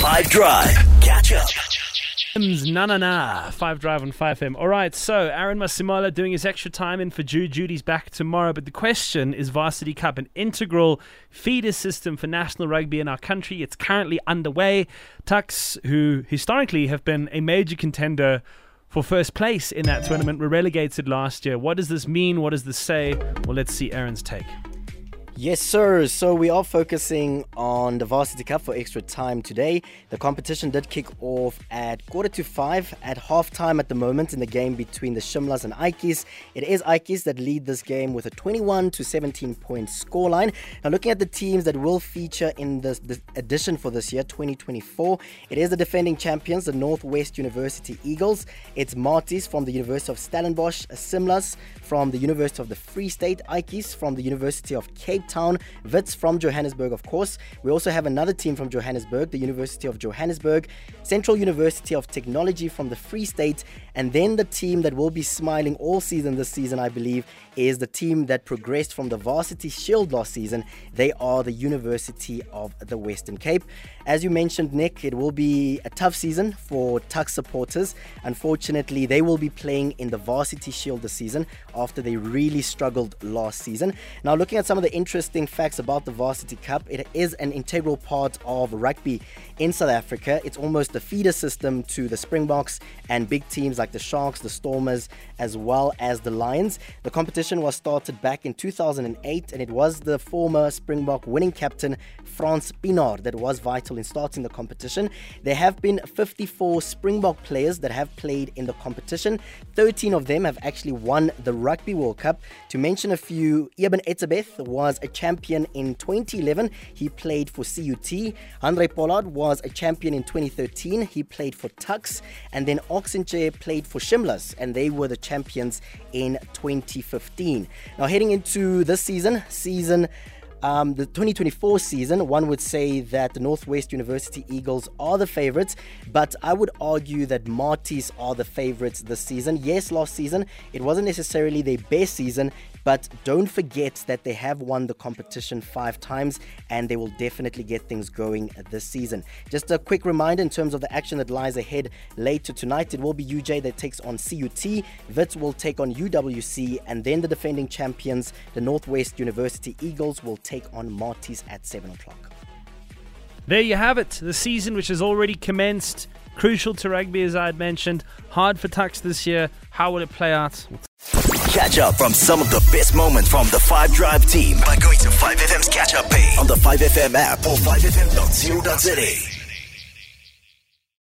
Five Drive. Catch up. Na na na. Five Drive on 5FM. All right, so Aaron Masemola doing his extra time in for Jude. Judy's back tomorrow. But the question is Varsity Cup, an integral feeder system for national rugby in our country. It's currently underway. Tuks, who historically have been a major contender for first place in that tournament, were relegated last year. What does this mean? What does this say? Well, let's see Aaron's take. Yes, sir. So we are focusing on the Varsity Cup for extra time today. The competition did kick off at quarter to five at half time at the moment in the game between the Shimlas and Ikeys. It is Ikeys that lead this game with a 21 to 17 point scoreline. Now, looking at the teams that will feature in this, this edition for this year, 2024, it is the defending champions, the Northwest University Eagles. It's Maties from the University of Stellenbosch, Shimlas from the University of the Free State, Ikeys from the University of Cape Town, Wits from Johannesburg, of course. We also have another team from Johannesburg, the University of Johannesburg, Central University of Technology from the Free State, and then the team that will be smiling all season this season, I believe, is the team that progressed from the Varsity Shield last season. They are the University of the Western Cape. As you mentioned, Nick, it will be a tough season for Tuks supporters. Unfortunately, they will be playing in the Varsity Shield this season after they really struggled last season. Now, looking at some of the interesting facts about the Varsity Cup, it is an integral part of rugby in South Africa. It's almost the feeder system to the Springboks and big teams like the Sharks, the Stormers, as well as the Lions. The competition was started back in 2008 and it was the former Springbok winning captain Frans Pienaar that was vital in starting the competition. There have been 54 Springbok players that have played in the competition. 13 of them have actually won the Rugby World Cup. To mention a few, Eben Etzebeth was a champion in 2011. He played for CUT. Handré Pollard was a champion in 2013. He played for Tuks. And then Ox Nché played for Shimlas, and they were the champions in 2015. Now, heading into this season, season um, the 2024 season, one would say that the Northwest University Eagles are the favorites, but I would argue that Maties are the favorites this season. Yes, last season it wasn't necessarily their best season, but don't forget that they have won the competition five times and they will definitely get things going this season. Just a quick reminder in terms of the action that lies ahead later tonight, it will be UJ that takes on CUT, Wits will take on UWC, and then the defending champions, the Northwest University Eagles, will take on Maties at 7 o'clock. There you have it. The season, which has already commenced, crucial to rugby, as I had mentioned. Hard for Tuks this year. How will it play out? Catch up from some of the best moments from the 5 Drive team by going to 5FM's catch up page on the 5FM app or 5FM.co.za.